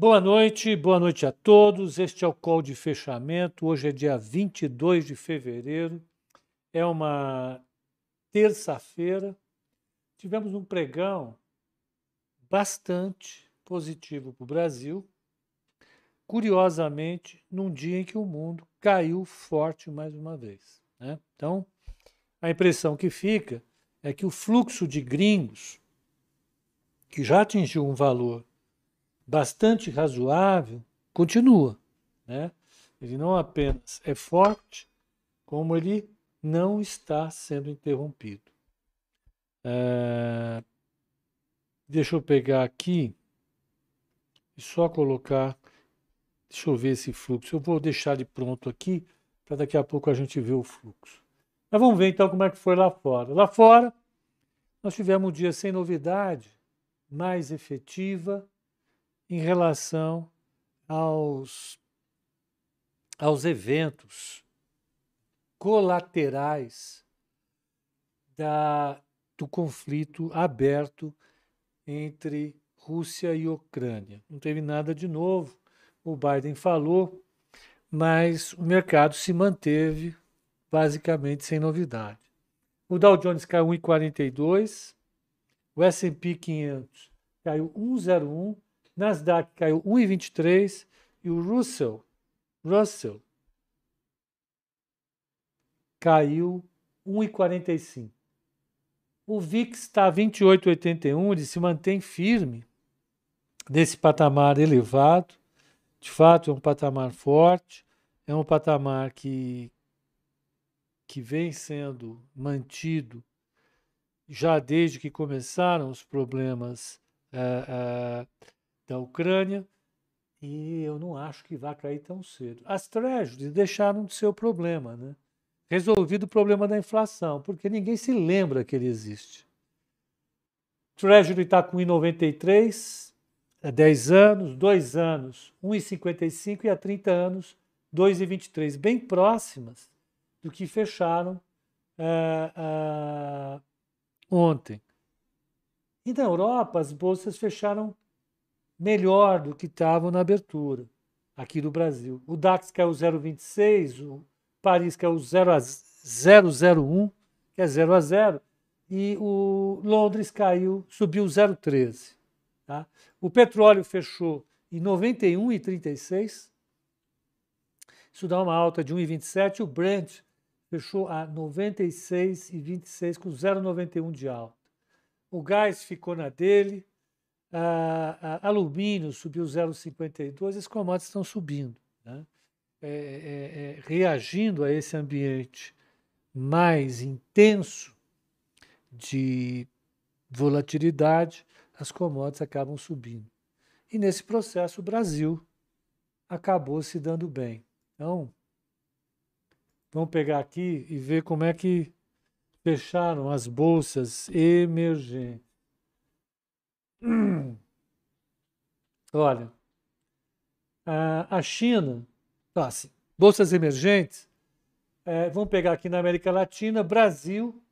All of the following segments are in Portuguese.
Boa noite, boa noite a todos. Este é o call de fechamento. Hoje é dia 22 de fevereiro. É uma terça-feira. Tivemos um pregão bastante positivo para o Brasil. Curiosamente, num dia em que o mundo caiu forte mais uma vez. Né? Então, a impressão que fica é que o fluxo de gringos, que já atingiu um valor bastante razoável, continua. Né? Ele não apenas é forte, como ele não está sendo interrompido. É... Deixa eu pegar aqui e só colocar. Deixa eu ver esse fluxo. Eu vou deixar ele pronto aqui para daqui a pouco a gente ver o fluxo. Mas vamos ver então como é que foi lá fora. Lá fora, nós tivemos um dia sem novidade, mais efetiva, em relação aos, aos eventos colaterais da, do conflito aberto entre Rússia e Ucrânia. Não teve nada de novo, o Biden falou, mas o mercado se manteve basicamente sem novidade. O Dow Jones caiu 1,42, o S&P 500 caiu 1,01 Nasdaq caiu 1,23 e o Russell, Russell caiu 1,45. O VIX está 28,81, ele se mantém firme nesse patamar elevado. De fato, é um patamar forte, é um patamar que, que vem sendo mantido já desde que começaram os problemas uh, uh, da Ucrânia e eu não acho que vai cair tão cedo. As treasuries deixaram de ser o problema, né? Resolvido o problema da inflação, porque ninguém se lembra que ele existe. Treasury está com 1,93 há 10 anos, 2 anos 1,55 e há 30 anos 2,23, bem próximas do que fecharam uh, uh, ontem. E na Europa, as bolsas fecharam melhor do que estavam na abertura aqui no Brasil. O DAX caiu 0,26, o Paris caiu 0 a 0,01, que é 0 a 0, e o Londres caiu, subiu 0,13. Tá? O petróleo fechou em 91,36, isso dá uma alta de 1,27, o Brent fechou a 96,26 com 0,91 de alta. O gás ficou na dele, a, a, alumínio subiu 0,52, as commodities estão subindo. Né? É, é, é, reagindo a esse ambiente mais intenso de volatilidade, as commodities acabam subindo. E nesse processo o Brasil acabou se dando bem. Então, vamos pegar aqui e ver como é que fecharam as bolsas emergentes. Olha, a China, assim, bolsas emergentes, é, vamos pegar aqui na América Latina, Brasil,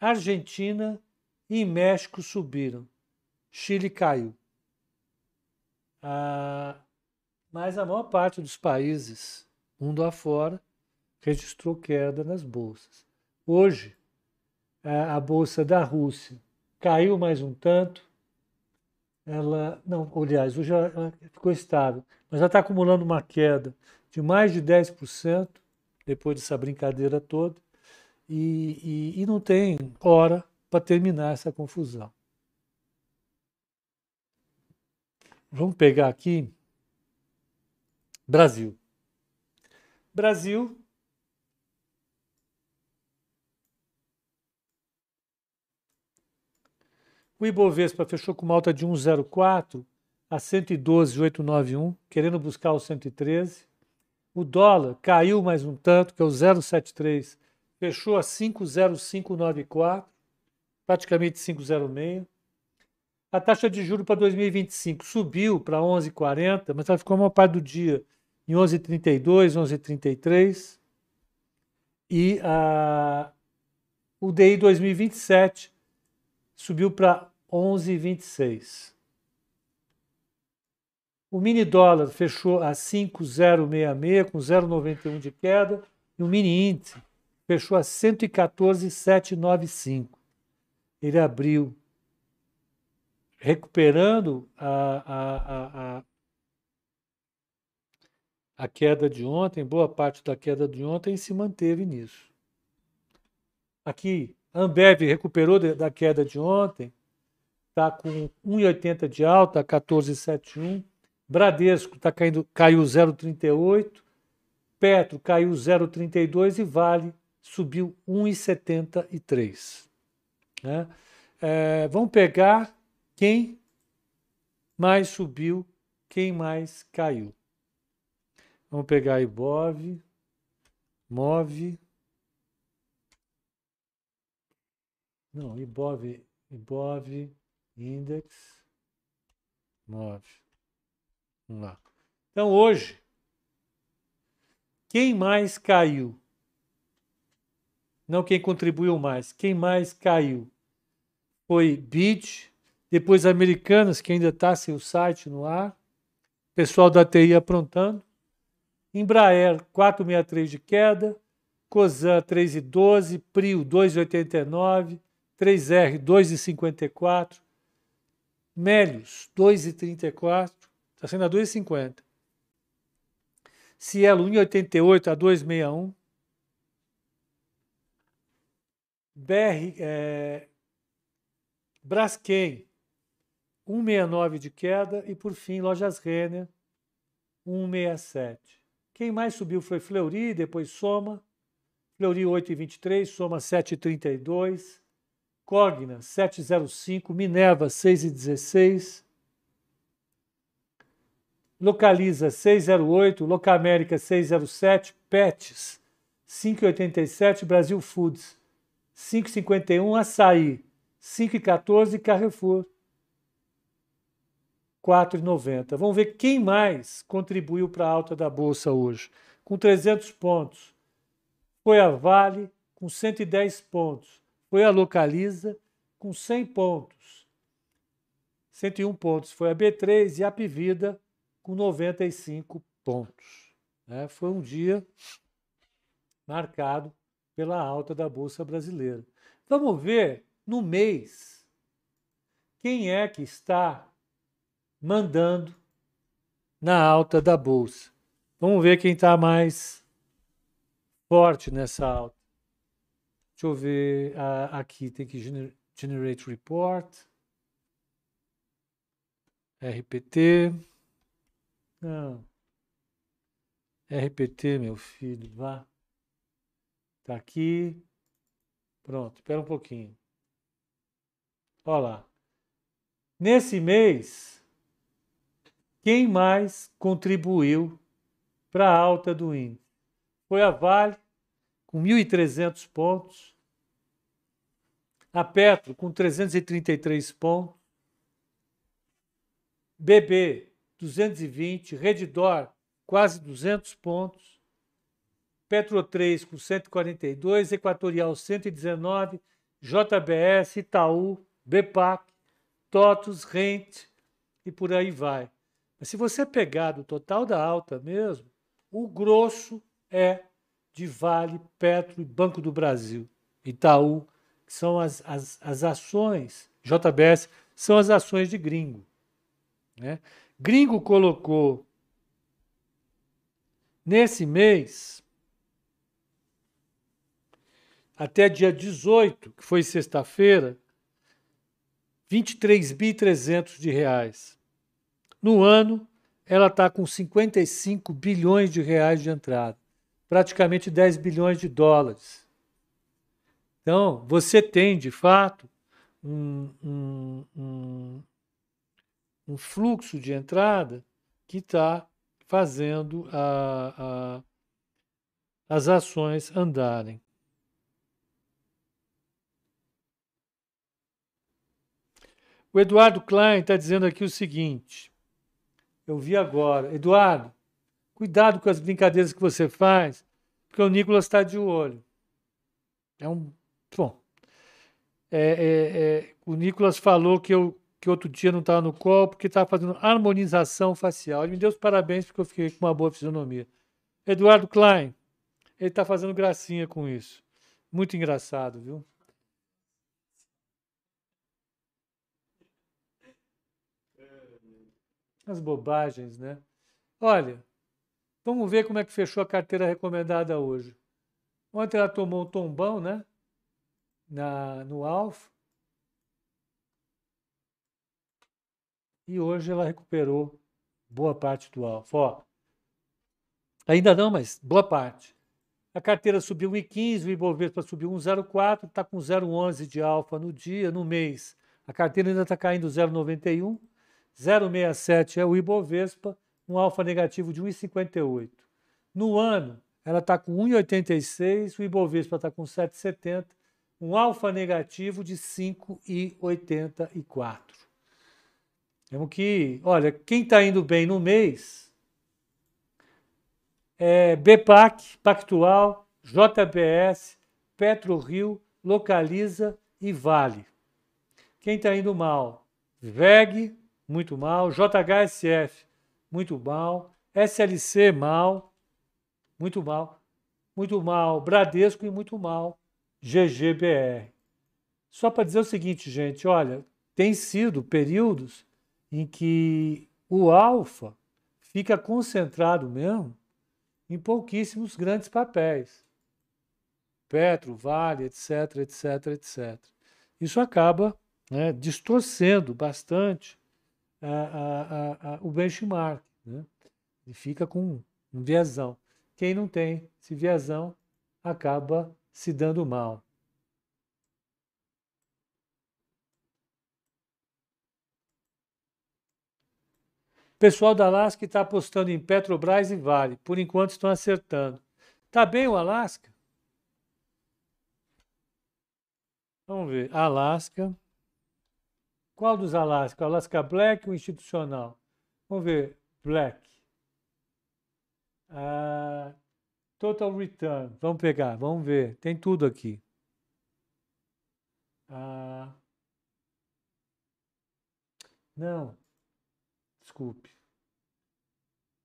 Argentina e México subiram. Chile caiu. Ah, mas a maior parte dos países, mundo afora, registrou queda nas bolsas. Hoje, a bolsa da Rússia caiu mais um tanto, ela, não, aliás, hoje ela ficou estável, mas ela está acumulando uma queda de mais de 10% depois dessa brincadeira toda e, e, e não tem hora para terminar essa confusão. Vamos pegar aqui Brasil. Brasil O Ibovespa fechou com uma alta de 1,04 a 112,891, querendo buscar o 113. O dólar caiu mais um tanto, que é o 0,73, fechou a 5,0594, praticamente 5,06. A taxa de juros para 2025 subiu para 11,40, mas ela ficou maior parte do dia em 11,32, 11,33. E a, o DI 2027 subiu para 11,26. O mini dólar fechou a 5,066 com 0,91 de queda e o mini índice fechou a 114,795. Ele abriu recuperando a, a, a, a, queda de ontem, boa parte da queda de ontem se manteve nisso. Aqui, Ambev recuperou da queda de ontem, está com 1,80 de alta, 14,71. Bradesco tá caindo, caiu 0,38. Petro caiu 0,32 e Vale subiu 1,73. Né? É, vamos pegar quem mais subiu, quem mais caiu. Vamos pegar Ibov, Move. Não, Ibov, Ibov, Index, Move. Vamos lá. Então hoje, quem mais caiu? Não quem contribuiu mais. Quem mais caiu? Foi BID, depois Americanas, que ainda está sem o site no ar. Pessoal da TI aprontando. Embraer 463 de queda. Cosan 3,12. Prio 2,89. 3R 2,54. Melios 2,34. Está sendo a 2,50. Cielo 1,88 a 2,61. BR, é, Braskem 169 de queda e por fim Lojas Renner 167. Quem mais subiu foi Fleury, depois Soma, Fleury 8,23, Soma 7,32, Cogna 7,05, Minerva 6,16, Localiza 6,08, Locamérica 6,07, Pets 5,87, Brasil Foods 5,51, Açaí 5,14 e Carrefour 4,90. Vamos ver quem mais contribuiu para a alta da bolsa hoje. Com 300 pontos, foi a Vale com 110 pontos, foi a Localiza com 100 pontos. 101 pontos foi a B3 e a Pivida com 95 pontos. Né? Foi um dia marcado pela alta da Bolsa Brasileira. Vamos ver no mês quem é que está mandando na alta da bolsa. Vamos ver quem está mais forte nessa alta. Deixa eu ver ah, aqui, tem que generate report. RPT. Não. RPT, meu filho, vá. Tá aqui. Pronto, espera um pouquinho. Olha lá. Nesse mês, quem mais contribuiu para a alta do índice? Foi a Vale, com 1.300 pontos, a Petro, com 333 pontos, BB, 220, Redditor, quase 200 pontos, Petro 3 com 142, Equatorial 119, JBS, Itaú, BPAC, TOTUS, Rente e por aí vai. Mas se você pegar do total da alta mesmo, o grosso é de Vale, Petro e Banco do Brasil, Itaú, são as, as, as ações, JBS, são as ações de gringo. Né? Gringo colocou nesse mês, até dia 18, que foi sexta-feira, 23.300 de reais. No ano, ela está com 55 bilhões de reais de entrada, praticamente 10 bilhões de dólares. Então, você tem, de fato, um, um, um, um fluxo de entrada que está fazendo a, a, as ações andarem. O Eduardo Klein está dizendo aqui o seguinte: eu vi agora. Eduardo, cuidado com as brincadeiras que você faz, porque o Nicolas está de olho. É um. Bom. É, é, é, o Nicolas falou que eu que outro dia não estava no colo, porque estava fazendo harmonização facial. Ele me deu os parabéns porque eu fiquei com uma boa fisionomia. Eduardo Klein, ele está fazendo gracinha com isso. Muito engraçado, viu? As bobagens, né? Olha, vamos ver como é que fechou a carteira recomendada hoje. Ontem ela tomou um tombão, né? Na, no Alfa. E hoje ela recuperou boa parte do Alfa. Ó, ainda não, mas boa parte. A carteira subiu 1,15, o Ibovespa subiu 1,04, está com 0,11 de alfa no dia, no mês. A carteira ainda está caindo 0,91. 0,67 é o Ibovespa, um alfa negativo de 1,58. No ano, ela está com 1,86, o Ibovespa está com 7,70, um alfa negativo de 5,84. Temos que, olha, quem está indo bem no mês é BPAC, Pactual, JBS, PetroRio, Localiza e Vale. Quem está indo mal? VEG, muito mal. JHSF, muito mal. SLC, mal. Muito mal. Muito mal. Bradesco e muito mal. GGBR. Só para dizer o seguinte, gente, olha, tem sido períodos em que o alfa fica concentrado mesmo em pouquíssimos grandes papéis. Petro, Vale, etc, etc, etc. Isso acaba né, distorcendo bastante a, a, a, o benchmark. Né? E fica com um viesão. Quem não tem esse viesão acaba se dando mal. pessoal da Alaska está apostando em Petrobras e Vale. Por enquanto estão acertando. Tá bem o Alaska? Vamos ver. Alaska. Qual dos Alaska? Alaska Black ou institucional? Vamos ver. Black. Ah, total Return. Vamos pegar, vamos ver. Tem tudo aqui. Ah, não. Desculpe.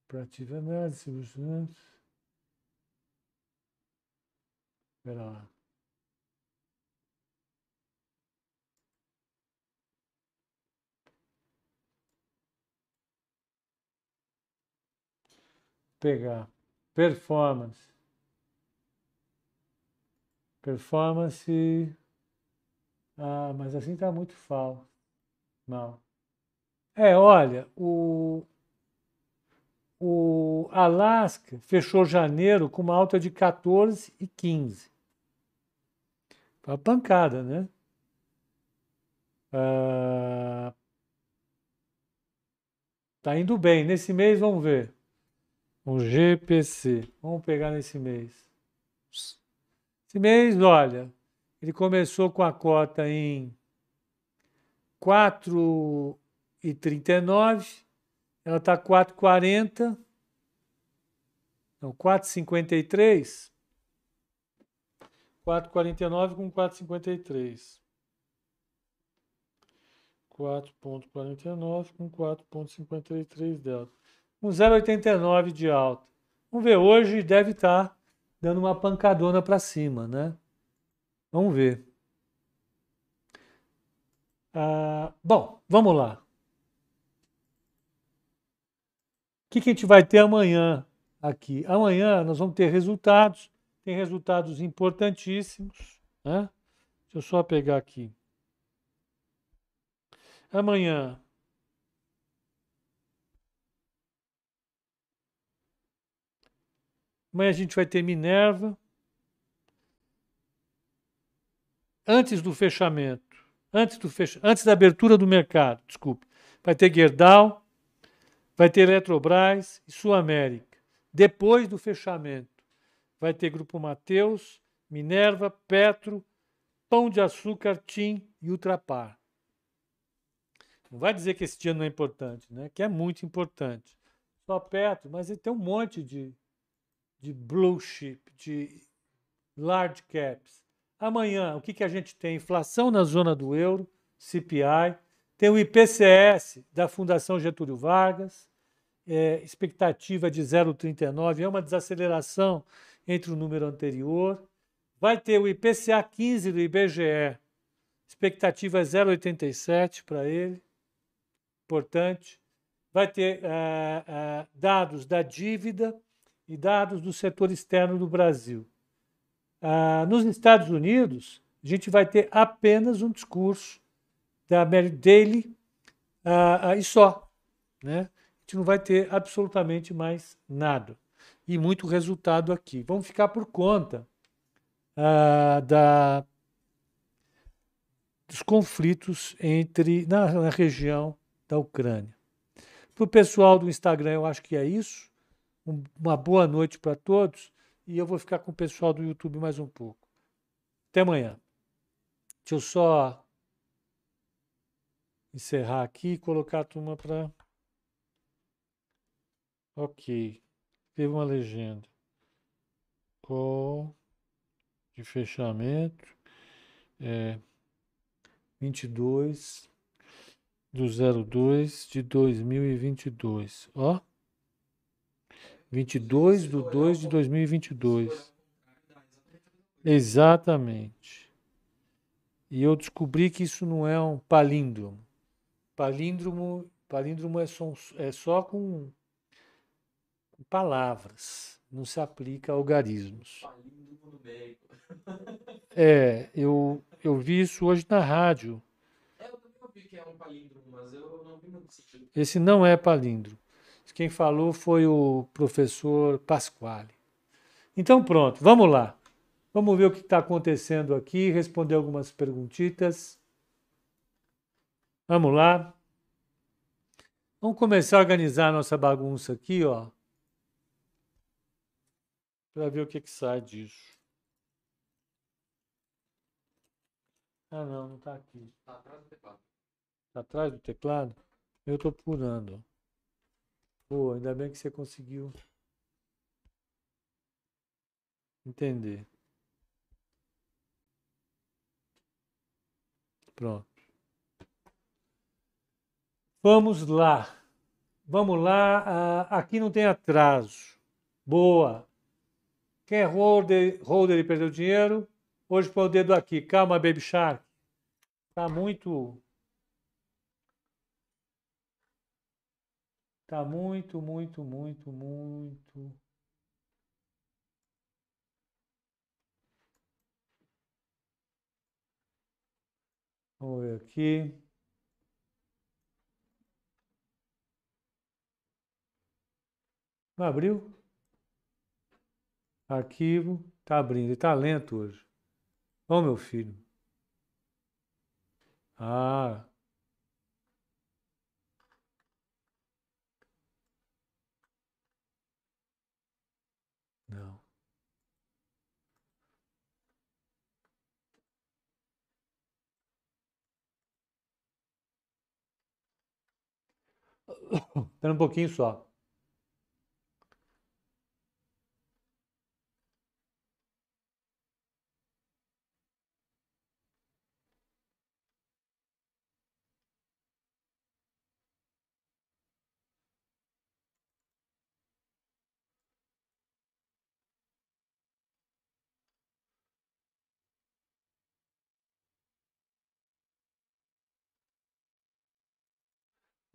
Prativa análise. Espera lá. Pegar. Performance. Performance. Ah, mas assim está muito falso. Não. É, olha, o, o Alasca fechou janeiro com uma alta de 14 e 15. Foi uma pancada, né? Ah, tá indo bem. Nesse mês, vamos ver. O GPC. Vamos pegar nesse mês. Esse mês, olha, ele começou com a cota em 4 e 39. Ela está 4,40. Não, 4,53. 4,49 com 4,53. 4,49 com 4,53 delta. Um 0,89 de alta. Vamos ver, hoje deve estar dando uma pancadona para cima, né? Vamos ver. Ah, bom, vamos lá. O que, que a gente vai ter amanhã aqui? Amanhã nós vamos ter resultados, tem resultados importantíssimos. Né? Deixa eu só pegar aqui. Amanhã. Amanhã a gente vai ter Minerva. Antes do fechamento, antes, do antes da abertura do mercado, desculpe, vai ter Gerdau, vai ter Eletrobras e Sul América. Depois do fechamento, vai ter Grupo Mateus, Minerva, Petro, Pão de Açúcar, TIM e Ultrapar. Não vai dizer que esse dia não é importante, né? que é muito importante. Só Petro, mas ele tem um monte de, de blue chip, de large caps. Amanhã, o que, que a gente tem? Inflação na zona do euro, CPI, Tem o IPCS da Fundação Getúlio Vargas, é, expectativa de 0,39, é uma desaceleração entre o número anterior. Vai ter o IPCA 15 do IBGE, expectativa é 0,87 para ele, importante. Vai ter uh, uh, dados da dívida e dados do setor externo do Brasil. Uh, nos Estados Unidos, a gente vai ter apenas um discurso da Mary Daly e só. Né? A gente não vai ter absolutamente mais nada. E muito resultado aqui. Vamos ficar por conta da dos conflitos entre na, na região da Ucrânia. Para o pessoal do Instagram, eu acho que é isso. Um, uma boa noite para todos. E eu vou ficar com o pessoal do YouTube mais um pouco. Até amanhã. Deixa eu só encerrar aqui e colocar a turma para. Ok. Teve uma legenda. Call de fechamento. É, 22 do 02 de 2022. Ó. 22 do 2 de 2022. Exatamente. E eu descobri que isso não é um palíndromo. Palíndromo, palíndromo é, só, é só com palavras, não se aplica a algarismos. É, eu, eu vi isso hoje na rádio. É, eu também ouvi que é um palíndromo, mas eu não vi muito sentido. Esse não é palíndromo. Quem falou foi o professor Pasquale. Então pronto, vamos lá. Vamos ver o que está acontecendo aqui, responder algumas perguntitas. Vamos lá. Vamos começar a organizar a nossa bagunça aqui, ó. Para ver o que, que sai disso. Ah, não, não está aqui. Está atrás do teclado. Está atrás do teclado? Eu estou procurando. Pô, ainda bem que você conseguiu entender. Pronto. Vamos lá. Vamos lá. Ah, aqui não tem atraso. Boa. Quem é holder, holder e perdeu dinheiro? Hoje põe o dedo aqui. Calma, Baby Shark. Tá muito. Tá muito, muito, muito, muito. Vamos ver aqui. Não abriu? Arquivo. Tá abrindo. Está lento hoje. Ô, meu filho. Ah. Não. Espera um pouquinho só.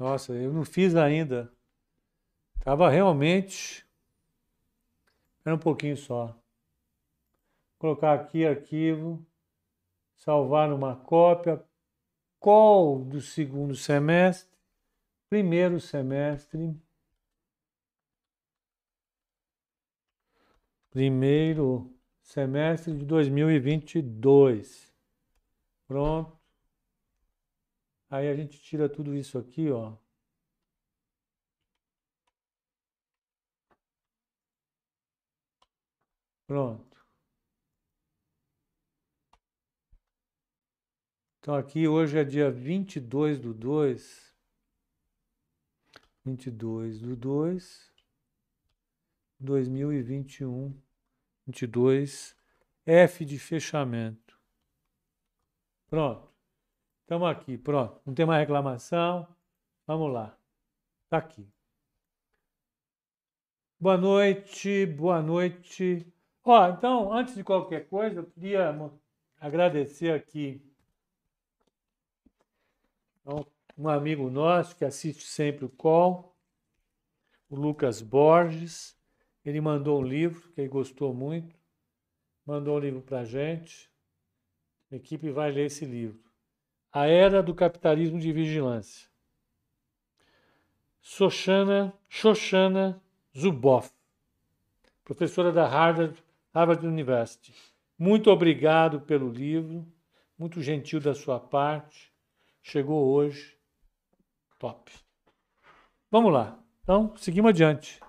Nossa, eu não fiz ainda. Tava realmente. Espera um pouquinho só. Vou colocar aqui arquivo, salvar numa cópia. Call do segundo semestre, primeiro semestre. Primeiro semestre de 2022. Pronto. Aí a gente tira tudo isso aqui, ó. Pronto. Então aqui hoje é dia 22 do 2. 22 do 2. 2021. 22. F de fechamento. Pronto. Estamos aqui, pronto. Não tem mais reclamação. Vamos lá. Está aqui. Boa noite, boa noite. Ó, então, antes de qualquer coisa, eu queria agradecer aqui um amigo nosso que assiste sempre o call, o Lucas Borges. Ele mandou um livro que ele gostou muito, mandou um livro para gente. A equipe vai ler esse livro. A Era do Capitalismo de Vigilância. Shoshana, Shoshana Zuboff, professora da Harvard, Harvard University. Muito obrigado pelo livro, muito gentil da sua parte. Chegou hoje. Top. Vamos lá. Então, seguimos adiante.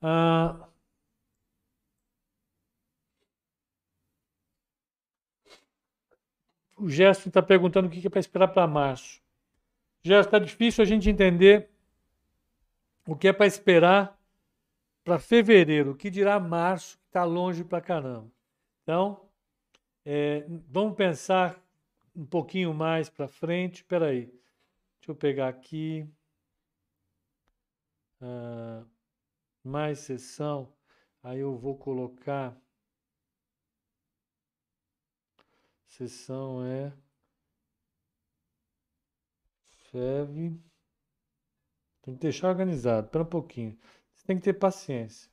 Ah, o Gerson está perguntando o que é para esperar para março. Gerson, está difícil a gente entender o que é para esperar para fevereiro, o que dirá março, que está longe para caramba. Então, é, vamos pensar um pouquinho mais para frente. Espera aí, deixa eu pegar aqui. Uh, mais sessão. Aí eu vou colocar. Sessão é. FEV. Tem que deixar organizado. Espera um pouquinho. Você tem que ter paciência.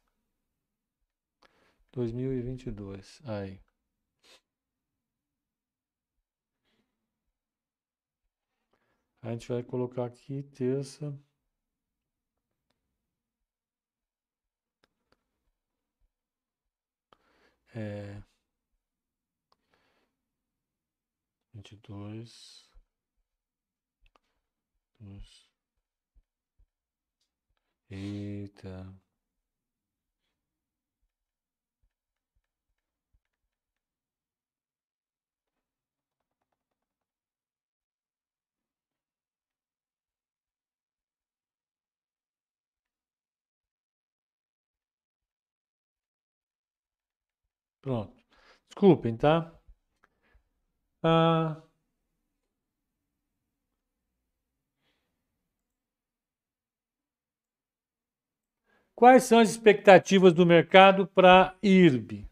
2022. Aí. A gente vai colocar aqui terça. É. Vinte e dois. Dois. Eita. Pronto. Desculpem, tá? Ah, Quais são as expectativas do mercado para IRB?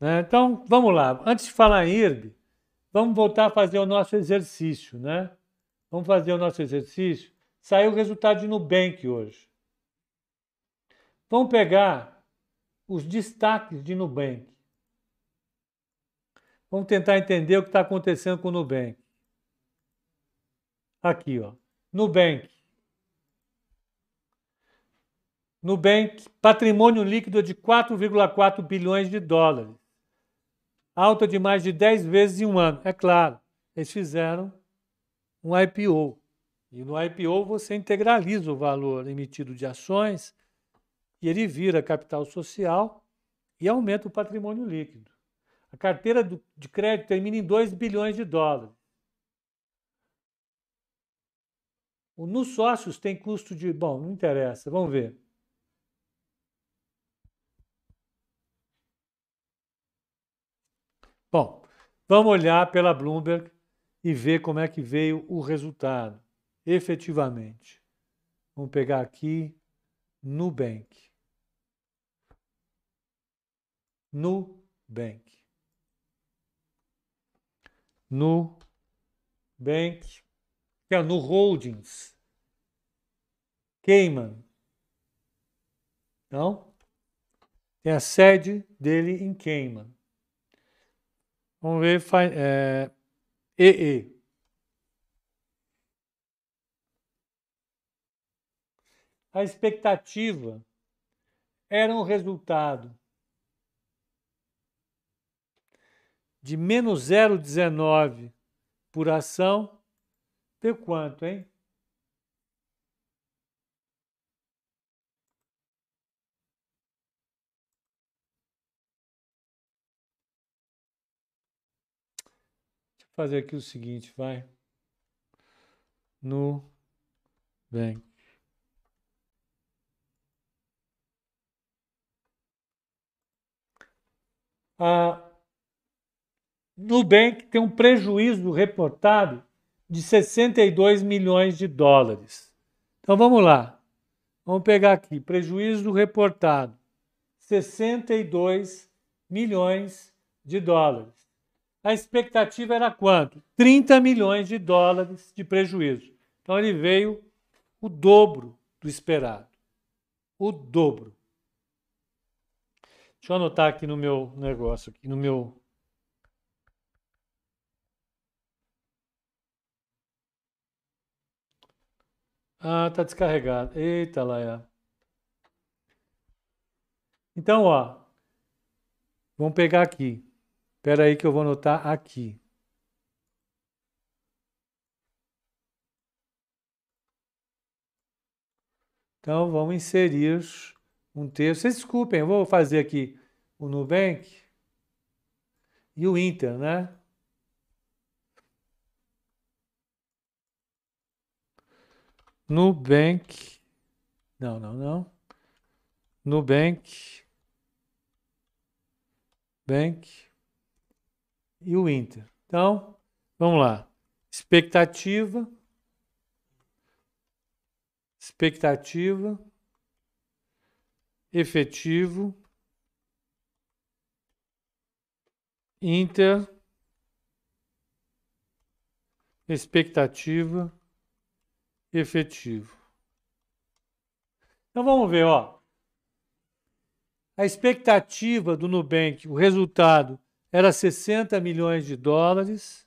Né? Então, vamos lá. Antes de falar em IRB, vamos voltar a fazer o nosso exercício. Né? Vamos fazer o nosso exercício. Saiu o resultado de Nubank hoje. Vamos pegar os destaques de Nubank. Vamos tentar entender o que está acontecendo com o Nubank. Aqui, ó. Nubank. Nubank, patrimônio líquido de 4,4 bilhões de dólares. Alta de mais de 10 vezes em um ano. É claro, eles fizeram um IPO. E no IPO você integraliza o valor emitido de ações e ele vira capital social e aumenta o patrimônio líquido. A carteira de crédito termina em 2 bilhões de dólares. Nos sócios tem custo de. Bom, não interessa, vamos ver. Bom, vamos olhar pela Bloomberg e ver como é que veio o resultado, efetivamente. Vamos pegar aqui Nubank. Nubank. Nubank. É, no Holdings. Cayman. Então, tem a sede dele em Cayman. Vamos ver é, EE. A expectativa era um resultado de menos 0,19 por ação. Vê quanto, hein? fazer aqui o seguinte, vai. No bem. A Nubank tem um prejuízo reportado de 62 milhões de dólares. Então vamos lá. Vamos pegar aqui, prejuízo reportado, 62 milhões de dólares. A expectativa era quanto? 30 milhões de dólares de prejuízo. Então ele veio o dobro do esperado. O dobro. Deixa eu anotar aqui no meu negócio, aqui no meu Ah, tá descarregado. Eita, Laia. Então, ó, vamos pegar aqui. Espera aí que eu vou anotar aqui. Então, vamos inserir um texto. Vocês desculpem, eu vou fazer aqui o Nubank e o Inter, né? Nubank. Não, não, não. Nubank. Bank. E o Inter. Então, vamos lá. Expectativa. Expectativa. Efetivo. Inter. Expectativa efetivo. Então vamos ver, ó. A expectativa do Nubank, o resultado era 60 milhões de dólares,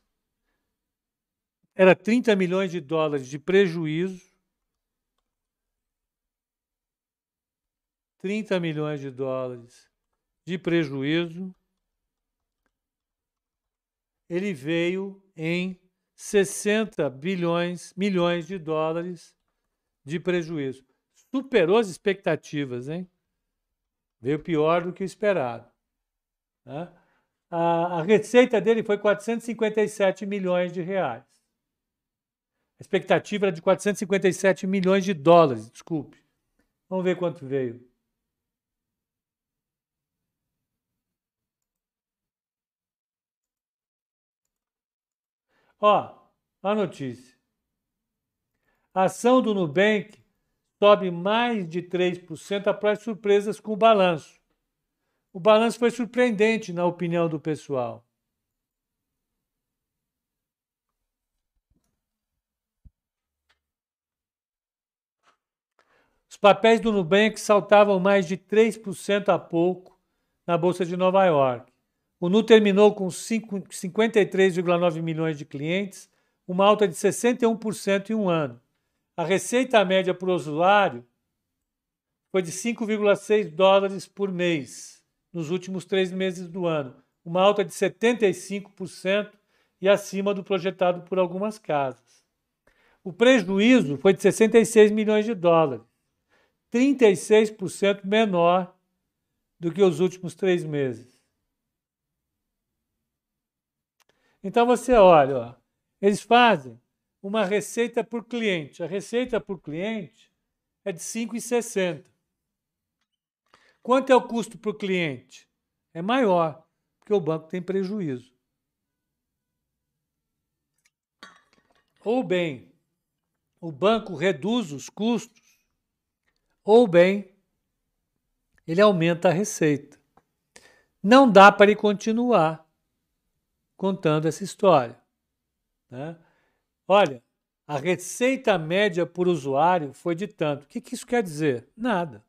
era 30 milhões de dólares de prejuízo, 30 milhões de dólares de prejuízo, ele veio em 60 bilhões, milhões de dólares de prejuízo. Superou as expectativas, hein? Veio pior do que o esperado. Né? A, a receita dele foi 457 milhões de reais. A expectativa era de 457 milhões de dólares, desculpe. Vamos ver quanto veio. Ó, a notícia. A ação do Nubank sobe mais de 3% após surpresas com o balanço. O balanço foi surpreendente, na opinião do pessoal. Os papéis do Nubank saltavam mais de 3% a pouco na Bolsa de Nova York. O Nu terminou com 53,9 milhões de clientes, uma alta de 61% em um ano. A receita média por usuário foi de 5,6 dólares por mês nos últimos três meses do ano, uma alta de 75% e acima do projetado por algumas casas. O prejuízo foi de 66 milhões de dólares, 36% menor do que os últimos três meses. Então você olha, ó, eles fazem uma receita por cliente. A receita por cliente é de 5,60. Quanto é o custo para o cliente? É maior, porque o banco tem prejuízo. Ou bem, o banco reduz os custos, ou bem, ele aumenta a receita. Não dá para ele continuar contando essa história. Né? Olha, a receita média por usuário foi de tanto. O que, que isso quer dizer? Nada.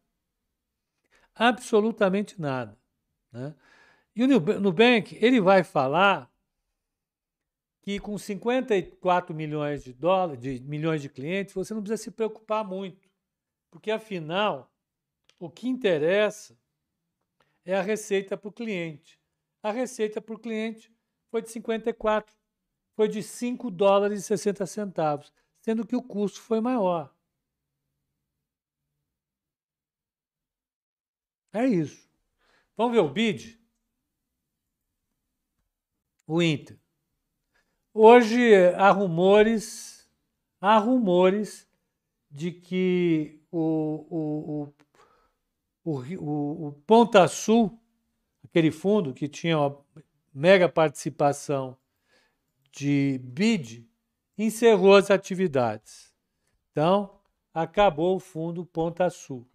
Absolutamente nada. Né? E o Nubank ele vai falar que com 54 milhões de dólares, de milhões de clientes, você não precisa se preocupar muito, porque afinal o que interessa é a receita o cliente. A receita o cliente foi de 54, foi de 5 dólares e 60 centavos, sendo que o custo foi maior. É isso. Vamos ver o bid? O Inter. Hoje há rumores, há rumores de que o, o, o, o, Ponta Sul, aquele fundo que tinha mega participação de BID, encerrou as atividades. Então, acabou o fundo Ponta Sul.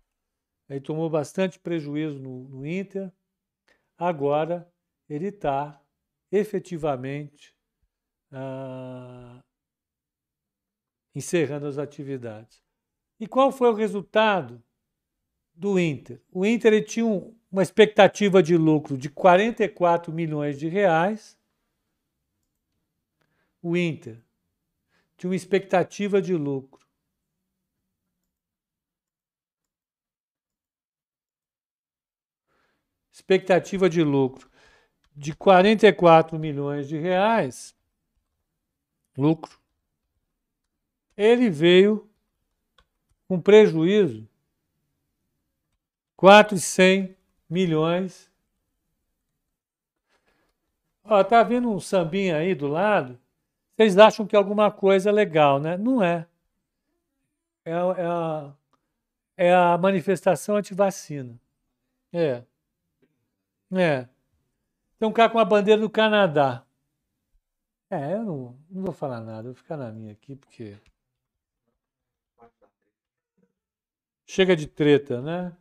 Ele tomou bastante prejuízo no, no Inter. Agora ele está efetivamente ah, encerrando as atividades. E qual foi o resultado do Inter? O Inter tinha um, uma expectativa de lucro de 44 milhões de reais. O Inter tinha uma expectativa de lucro expectativa de lucro de 44 milhões de reais, lucro, ele veio com prejuízo 400 milhões. Ó, tá vindo um sambinha aí do lado. Vocês acham que é alguma coisa legal, né? Não é. É, é, a, é a manifestação anti-vacina. É. É. Tem um cara com a bandeira do Canadá. É, eu não, não vou falar nada, vou ficar na minha aqui, porque. Chega de treta, né?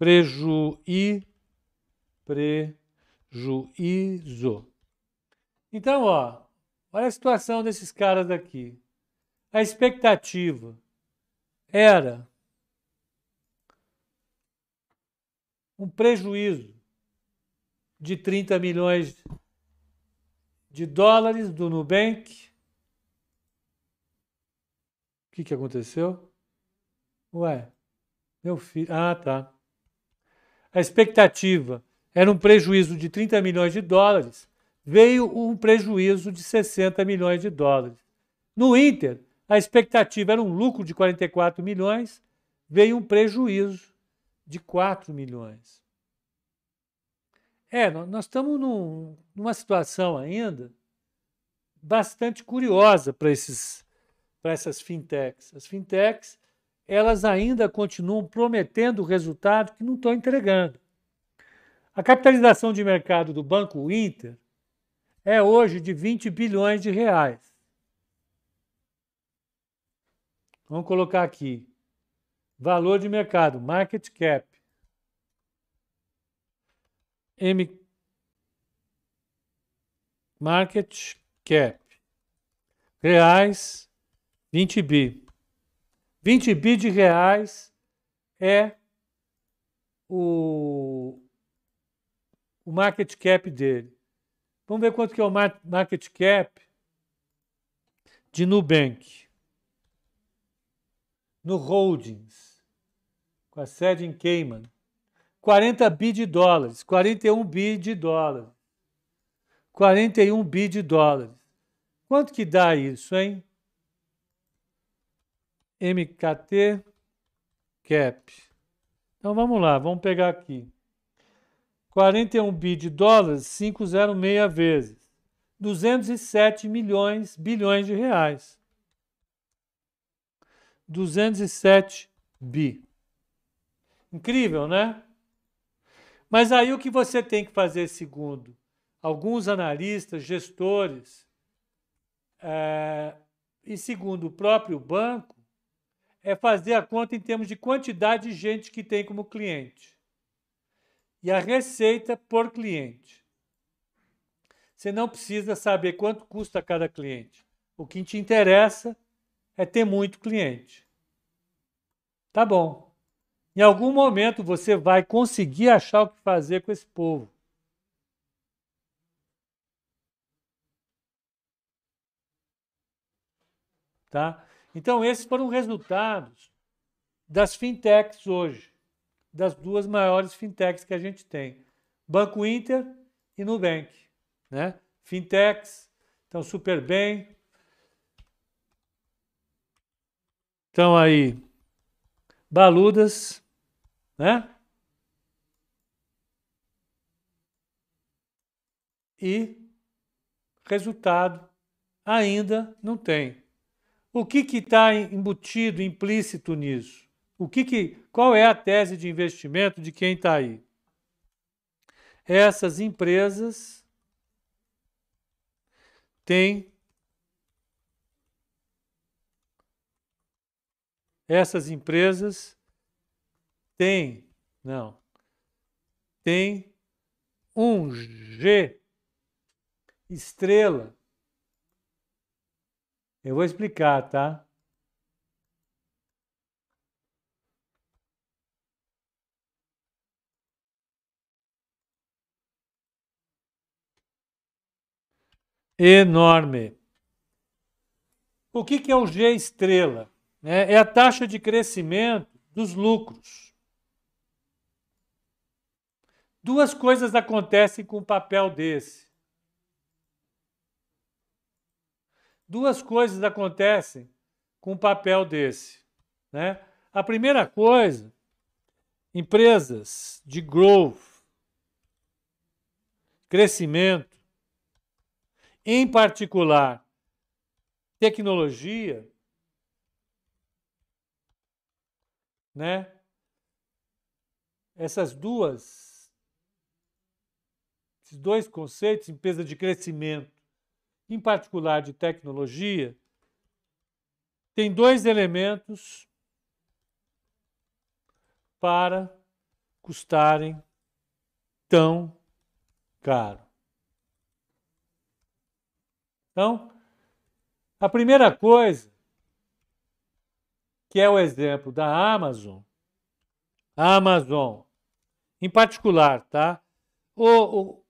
Prejuí. Prejuízo. Então, ó, olha a situação desses caras aqui. A expectativa era um prejuízo de 30 milhões de dólares do Nubank. O que, que aconteceu? Ué, meu filho. Ah, tá. A expectativa era um prejuízo de 30 milhões de dólares, veio um prejuízo de 60 milhões de dólares. No Inter, a expectativa era um lucro de 44 milhões, veio um prejuízo de 4 milhões. É, nós estamos num, numa situação ainda bastante curiosa para essas fintechs. As fintechs, elas ainda continuam prometendo resultados que não estão entregando. A capitalização de mercado do Banco Inter é hoje de 20 bilhões de reais. Vamos colocar aqui. Valor de mercado, market cap. M market cap reais 20 bi. 20 bi de reais é o, o market cap dele. Vamos ver quanto que é o market cap de Nubank. No Holdings, com a sede em Cayman. 40 bi de dólares, 41 bi de dólares. 41 bi de dólares. Quanto que dá isso, hein? MKT Cap. Então vamos lá, vamos pegar aqui. 41 bi de dólares, 506 vezes. 207 milhões, bilhões de reais. 207 bi. Incrível, né? Mas aí o que você tem que fazer, segundo alguns analistas, gestores, é, e segundo o próprio banco, é fazer a conta em termos de quantidade de gente que tem como cliente e a receita por cliente. Você não precisa saber quanto custa cada cliente. O que te interessa é ter muito cliente. Tá bom. Em algum momento você vai conseguir achar o que fazer com esse povo. Tá? Então, esses foram resultados das fintechs hoje, das duas maiores fintechs que a gente tem: Banco Inter e Nubank. Né? Fintechs estão super bem. Estão aí baludas, né? E resultado ainda não tem. O que está embutido, implícito nisso? O que, que qual é a tese de investimento de quem está aí? Essas empresas têm essas empresas têm, não, tem um G estrela. Eu vou explicar, tá? enorme. O que, que é o G estrela? É, é a taxa de crescimento dos lucros. Duas coisas acontecem com um papel desse. Duas coisas acontecem com um papel desse. Né? A primeira coisa, empresas de growth, crescimento, em particular tecnologia, né? Essas duas, esses dois conceitos, empresa de crescimento, em particular de tecnologia, tem dois elementos para custarem tão caro. Então, a primeira coisa, que é o exemplo da Amazon, a Amazon, em particular, tá? O, o,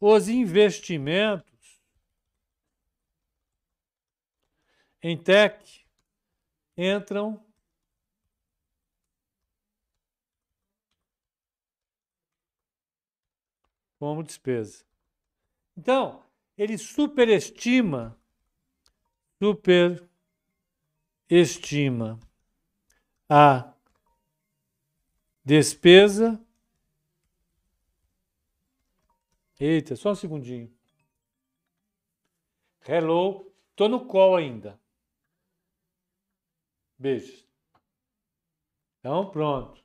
os investimentos em tech entram como despesa. Então, ele superestima, superestima a despesa. Eita, só um segundinho. Hello, tô no call ainda. Beijos. Então, pronto.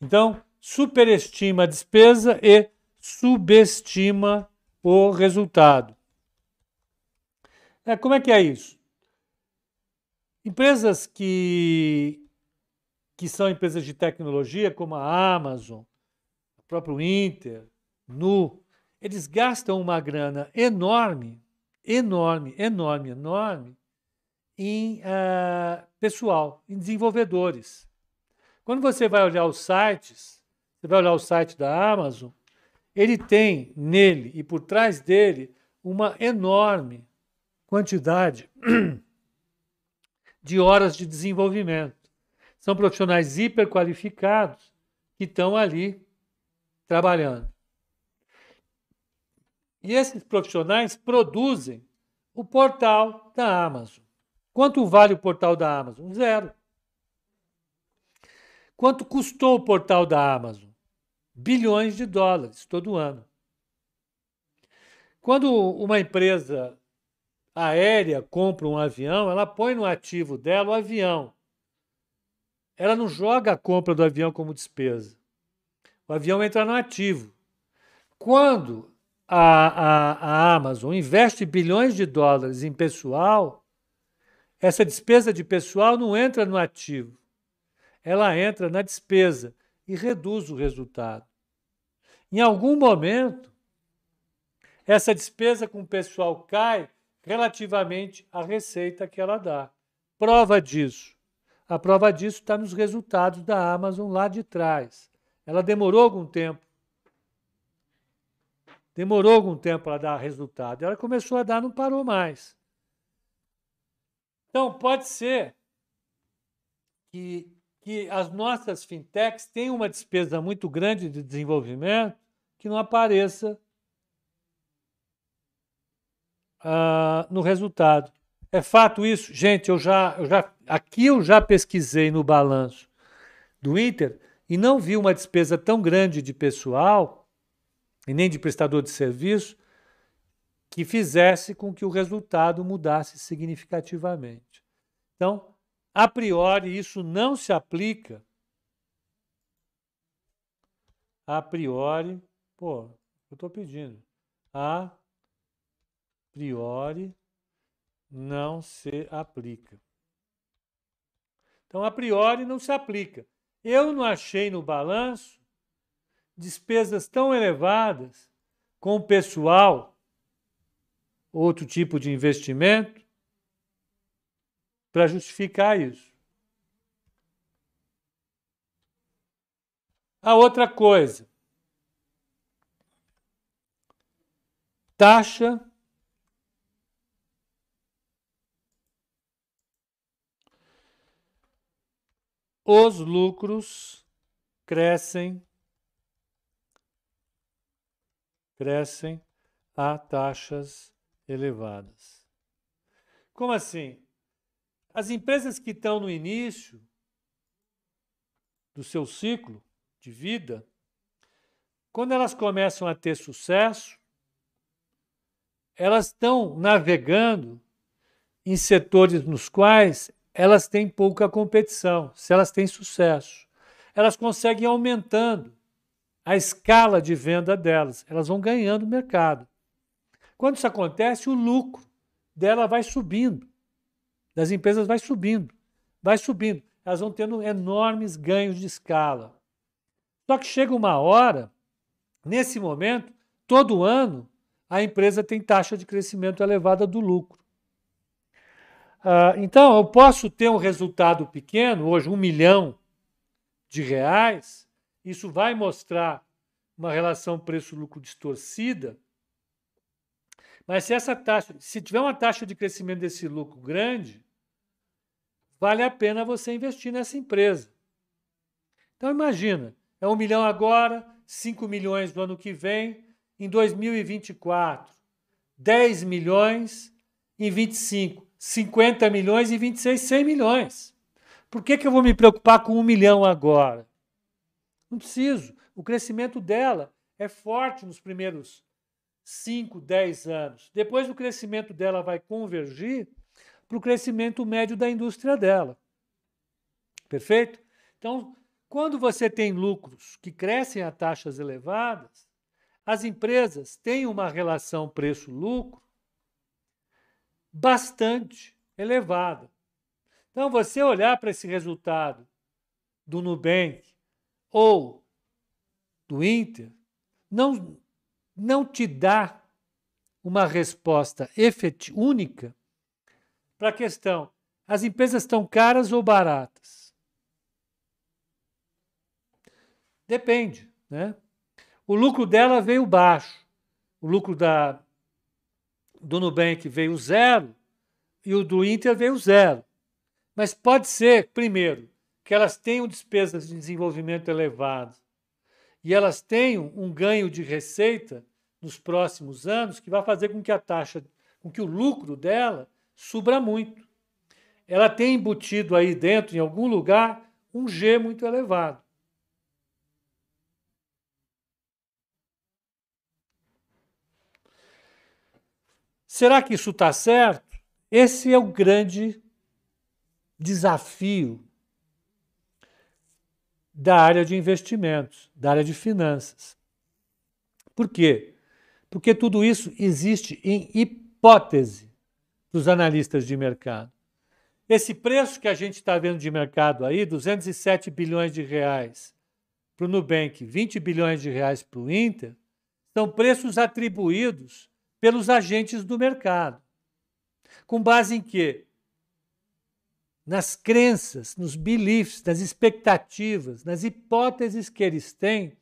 Então, superestima a despesa e subestima o resultado. É, como é que é isso? Empresas que, que são empresas de tecnologia, como a Amazon, o próprio Inter, Nu, eles gastam uma grana enorme, enorme, enorme, enorme em uh, pessoal, em desenvolvedores. Quando você vai olhar os sites, você vai olhar o site da Amazon, ele tem nele e por trás dele uma enorme quantidade de horas de desenvolvimento. São profissionais hiperqualificados que estão ali trabalhando. E esses profissionais produzem o portal da Amazon. Quanto vale o portal da Amazon? Zero. Quanto custou o portal da Amazon? bilhões de dólares todo ano. Quando uma empresa aérea compra um avião, ela põe no ativo dela o avião. Ela não joga a compra do avião como despesa. O avião entra no ativo. Quando a, a, a Amazon investe bilhões de dólares em pessoal, essa despesa de pessoal não entra no ativo. Ela entra na despesa e reduz o resultado. Em algum momento, essa despesa com o pessoal cai relativamente à receita que ela dá. Prova disso. A prova disso está nos resultados da Amazon lá de trás. Ela demorou algum tempo. Demorou algum tempo para dar resultado. Ela começou a dar, não parou mais. Então, pode ser que que as nossas fintechs têm uma despesa muito grande de desenvolvimento que não apareça uh, no resultado. É fato isso? Gente, eu já, eu já, aqui eu já pesquisei no balanço do Inter e não vi uma despesa tão grande de pessoal e nem de prestador de serviço que fizesse com que o resultado mudasse significativamente. Então, a priori, isso não se aplica. A priori, pô, eu estou pedindo. A priori não se aplica. Então, a priori não se aplica. Eu não achei no balanço despesas tão elevadas com o pessoal, outro tipo de investimento, para justificar isso. A outra coisa, taxa os lucros crescem crescem a taxas elevadas. Como assim? As empresas que estão no início do seu ciclo de vida, quando elas começam a ter sucesso, elas estão navegando em setores nos quais elas têm pouca competição, se elas têm sucesso. Elas conseguem aumentando a escala de venda delas, elas vão ganhando mercado. Quando isso acontece, o lucro dela vai subindo, das empresas vai subindo, vai subindo. Elas vão tendo enormes ganhos de escala. Só que chega uma hora, nesse momento, todo ano, a empresa tem taxa de crescimento elevada do lucro. Ah, então, eu posso ter um resultado pequeno, hoje um milhão de reais, isso vai mostrar uma relação preço-lucro distorcida, mas se essa taxa, se tiver uma taxa de crescimento desse lucro grande, vale a pena você investir nessa empresa. Então imagina, é um milhão agora, 5 milhões no ano que vem, em 2024, 10 milhões em 25. 50 milhões e 26, 100 milhões. Por que, que eu vou me preocupar com um milhão agora? Não preciso. O crescimento dela é forte nos primeiros 5, 10 anos. Depois o crescimento dela vai convergir para o crescimento médio da indústria dela. Perfeito? Então, quando você tem lucros que crescem a taxas elevadas, as empresas têm uma relação preço-lucro bastante elevada. Então, você olhar para esse resultado do Nubank ou do Inter, não, não te dá uma resposta efetiva, única para a questão: as empresas estão caras ou baratas? Depende, né? O lucro dela veio baixo. O lucro da do Nubank veio zero e o do Inter veio zero. Mas pode ser, primeiro, que elas tenham despesas de desenvolvimento elevadas e elas tenham um ganho de receita nos próximos anos que vai fazer com que a taxa, com que o lucro dela suba muito. Ela tem embutido aí dentro, em algum lugar, um G muito elevado. Será que isso está certo? Esse é o grande desafio da área de investimentos, da área de finanças. Por quê? Porque tudo isso existe em hipótese dos analistas de mercado. Esse preço que a gente está vendo de mercado aí, 207 bilhões de reais para o Nubank, 20 bilhões de reais para o Inter, são preços atribuídos pelos agentes do mercado. Com base em quê? Nas crenças, nos beliefs, nas expectativas, nas hipóteses que eles têm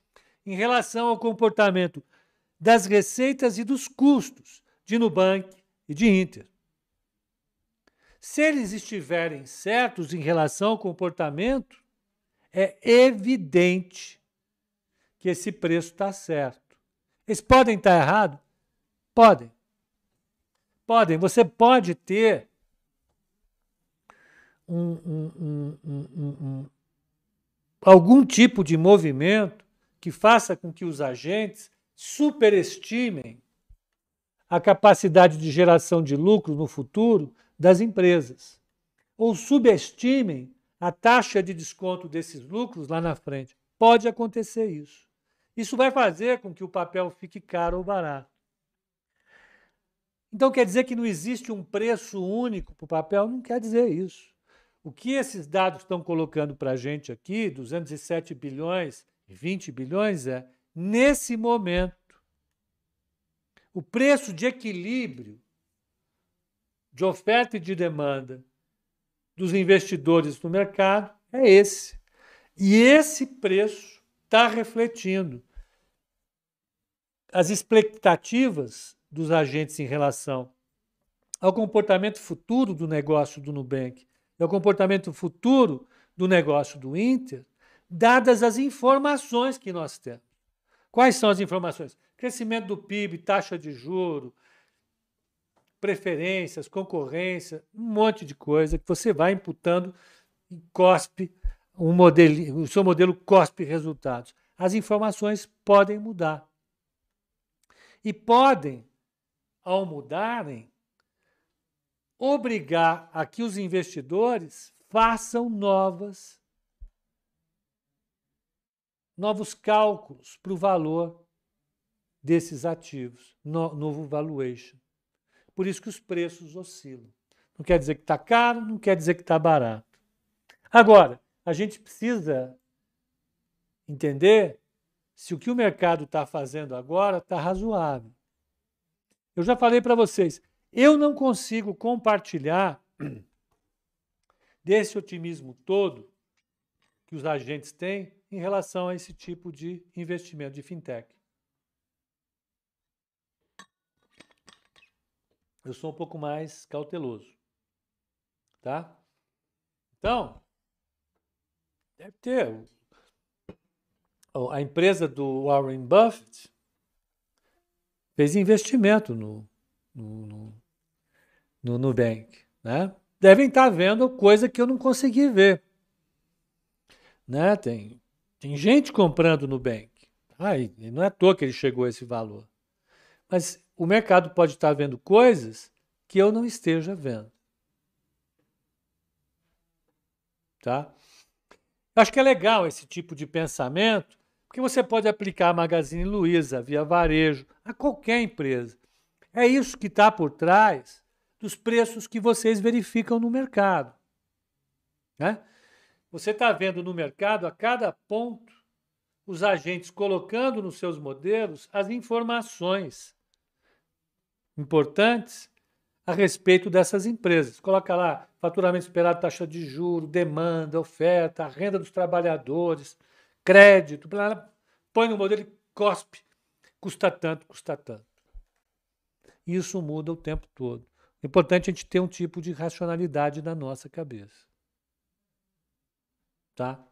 em relação ao comportamento das receitas e dos custos de Nubank e de Inter. Se eles estiverem certos em relação ao comportamento, é evidente que esse preço está certo. Eles podem estar errados? Podem. Podem. Você pode ter um, um, um, algum tipo de movimento que faça com que os agentes superestimem a capacidade de geração de lucro no futuro das empresas, ou subestimem a taxa de desconto desses lucros lá na frente. Pode acontecer isso. Isso vai fazer com que o papel fique caro ou barato. Então quer dizer que não existe um preço único para o papel? Não quer dizer isso. O que esses dados estão colocando para a gente aqui, 207 bilhões e 20 bilhões, é, nesse momento, o preço de equilíbrio de oferta e de demanda dos investidores no mercado é esse. E esse preço está refletindo as expectativas dos agentes em relação ao comportamento futuro do negócio do Nubank e ao comportamento futuro do negócio do Inter, dadas as informações que nós temos. Quais são as informações? Crescimento do PIB, taxa de juro, preferências, concorrência, um monte de coisa que você vai imputando e cospe um modelo, o seu modelo cospe resultados. As informações podem mudar. E podem, ao mudarem, obrigar a que os investidores façam novas novos cálculos para o valor desses ativos, no, novo valuation. Por isso que os preços oscilam. Não quer dizer que está caro, não quer dizer que está barato. Agora, a gente precisa entender se o que o mercado está fazendo agora está razoável. Eu já falei para vocês, eu não consigo compartilhar desse otimismo todo que os agentes têm em relação a esse tipo de investimento de fintech. Eu sou um pouco mais cauteloso, tá? Então, deve ter a empresa do Warren Buffett fez investimento no, no, no, no Nubank. Né? Devem estar vendo coisa que eu não consegui ver. Né? Tem, tem gente comprando no Nubank. Ah, e não é à toa que ele chegou a esse valor. Mas o mercado pode estar vendo coisas que eu não esteja vendo. Tá? Acho que é legal esse tipo de pensamento, porque você pode aplicar a Magazine Luiza, via varejo, a qualquer empresa. É isso que está por trás dos preços que vocês verificam no mercado. Né? Você está vendo no mercado, a cada ponto, os agentes colocando nos seus modelos as informações importantes a respeito dessas empresas. Coloca lá faturamento esperado, taxa de juro, demanda, oferta, renda dos trabalhadores, crédito, põe no modelo e cospe. Custa tanto, custa tanto. Isso muda o tempo todo. É importante a gente ter um tipo de racionalidade na nossa cabeça. Tá?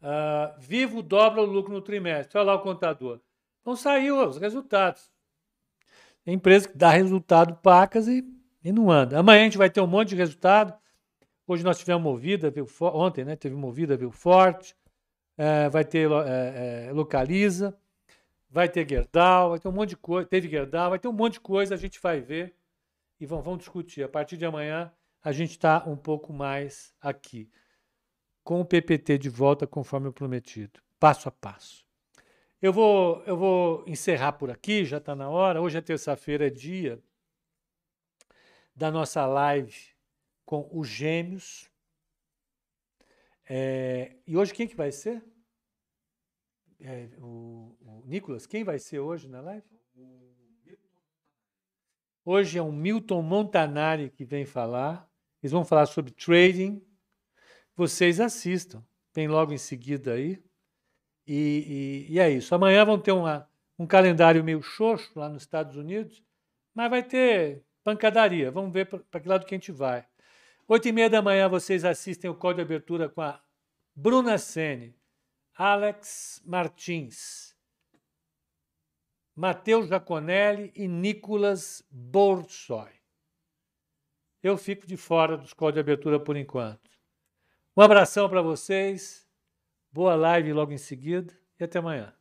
Uh, vivo dobra o lucro no trimestre. Olha lá o contador. Não saiu os resultados. É empresa que dá resultado pacas e, e não anda. Amanhã a gente vai ter um monte de resultado. Hoje nós tivemos movida, viu, ontem né, teve movida, viu forte. É, vai ter é, é, localiza, vai ter Gerdau, vai ter um monte de coisa. Teve Gerdau, vai ter um monte de coisa, a gente vai ver e vamos, vamos discutir. A partir de amanhã a gente está um pouco mais aqui, com o PPT de volta, conforme eu prometido, passo a passo. Eu vou, eu vou encerrar por aqui, já está na hora. Hoje é terça-feira, é dia da nossa live com os gêmeos. É, e hoje quem que vai ser? É, o, o Nicolas, quem vai ser hoje na live? Hoje é o Milton Montanari que vem falar. Eles vão falar sobre trading. Vocês assistam. Tem logo em seguida aí. E, e, e é isso. Amanhã vão ter uma, um calendário meio xoxo lá nos Estados Unidos, mas vai ter pancadaria. Vamos ver para que lado que a gente vai. Oito e meia da manhã vocês assistem o código de abertura com a Bruna Sene, Alex Martins, Matheus Jaconelli e Nicolas Borsoi. Eu fico de fora dos códigos de abertura por enquanto. Um abração para vocês. Boa live logo em seguida e até amanhã.